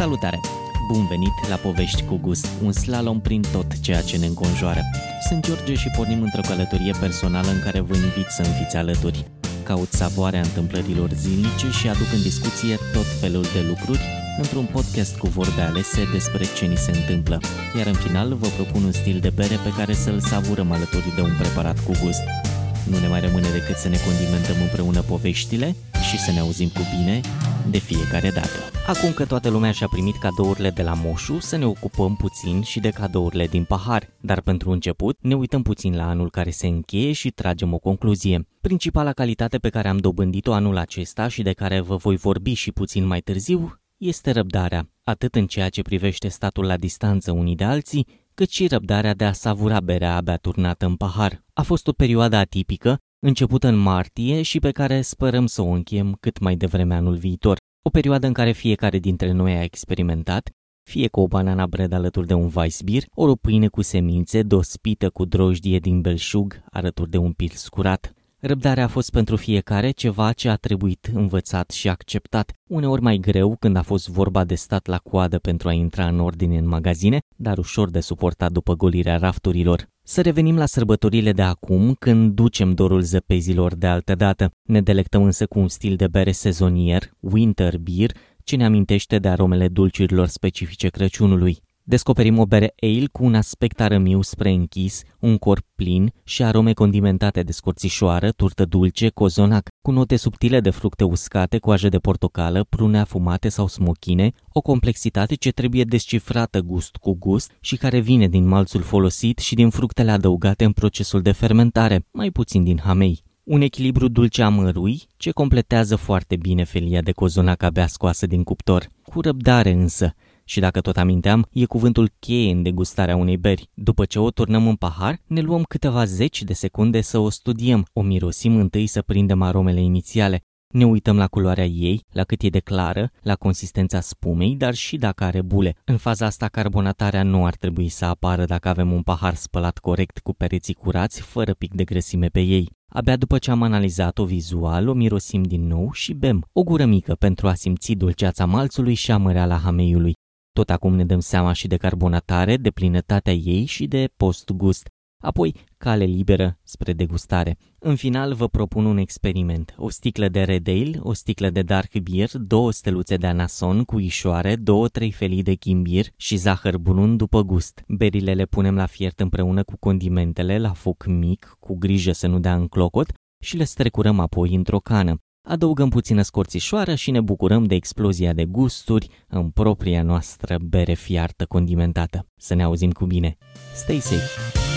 Salutare! Bun venit la Povești cu Gust, un slalom prin tot ceea ce ne înconjoară. Sunt George și pornim într-o călătorie personală în care vă invit să îmi fiți alături. Caut savoarea întâmplărilor zilnice și aduc în discuție tot felul de lucruri într-un podcast cu vorbe alese despre ce ni se întâmplă. Iar în final vă propun un stil de bere pe care să-l savurăm alături de un preparat cu gust. Nu ne mai rămâne decât să ne condimentăm împreună poveștile și să ne auzim cu bine de fiecare dată. Acum că toată lumea și-a primit cadourile de la Moșu, să ne ocupăm puțin și de cadourile din pahar. Dar pentru început, ne uităm puțin la anul care se încheie și tragem o concluzie. Principala calitate pe care am dobândit-o anul acesta și de care vă voi vorbi și puțin mai târziu este răbdarea, atât în ceea ce privește statul la distanță unii de alții, cât și răbdarea de a savura berea abia turnată în pahar. A fost o perioadă atipică, începută în martie și pe care sperăm să o încheiem cât mai devreme anul viitor. O perioadă în care fiecare dintre noi a experimentat, fie cu o banana bread alături de un Weissbier, ori o pâine cu semințe dospită cu drojdie din belșug alături de un pils curat. Răbdarea a fost pentru fiecare ceva ce a trebuit învățat și acceptat, uneori mai greu când a fost vorba de stat la coadă pentru a intra în ordine în magazine, dar ușor de suportat după golirea rafturilor. Să revenim la sărbătorile de acum, când ducem dorul zăpezilor de altă dată. Ne delectăm însă cu un stil de bere sezonier, winter beer, ce ne amintește de aromele dulciurilor specifice Crăciunului. Descoperim o bere ale cu un aspect arămiu spre închis, un corp plin și arome condimentate de scorțișoară, turtă dulce, cozonac, cu note subtile de fructe uscate, coaje de portocală, prune afumate sau smochine, o complexitate ce trebuie descifrată gust cu gust și care vine din malțul folosit și din fructele adăugate în procesul de fermentare, mai puțin din hamei. Un echilibru dulce amărui ce completează foarte bine felia de cozonac abia scoasă din cuptor. Cu răbdare însă, și dacă tot aminteam, e cuvântul cheie în degustarea unei beri. După ce o turnăm în pahar, ne luăm câteva zeci de secunde să o studiem, o mirosim întâi să prindem aromele inițiale, ne uităm la culoarea ei, la cât e de clară, la consistența spumei, dar și dacă are bule. În faza asta, carbonatarea nu ar trebui să apară dacă avem un pahar spălat corect cu pereții curați, fără pic de grăsime pe ei. Abia după ce am analizat-o vizual, o mirosim din nou și bem. O gură mică pentru a simți dulceața malțului și amăreala hameiului. Tot acum ne dăm seama și de carbonatare, de plinătatea ei și de post-gust. Apoi, cale liberă spre degustare. În final, vă propun un experiment. O sticlă de Red Ale, o sticlă de Dark Beer, două steluțe de anason cu ișoare, două, trei felii de chimbir și zahăr brun după gust. Berile le punem la fiert împreună cu condimentele, la foc mic, cu grijă să nu dea în clocot, și le strecurăm apoi într-o cană. Adăugăm puțină scorțișoară și ne bucurăm de explozia de gusturi în propria noastră bere fiartă condimentată. Să ne auzim cu bine! Stay safe!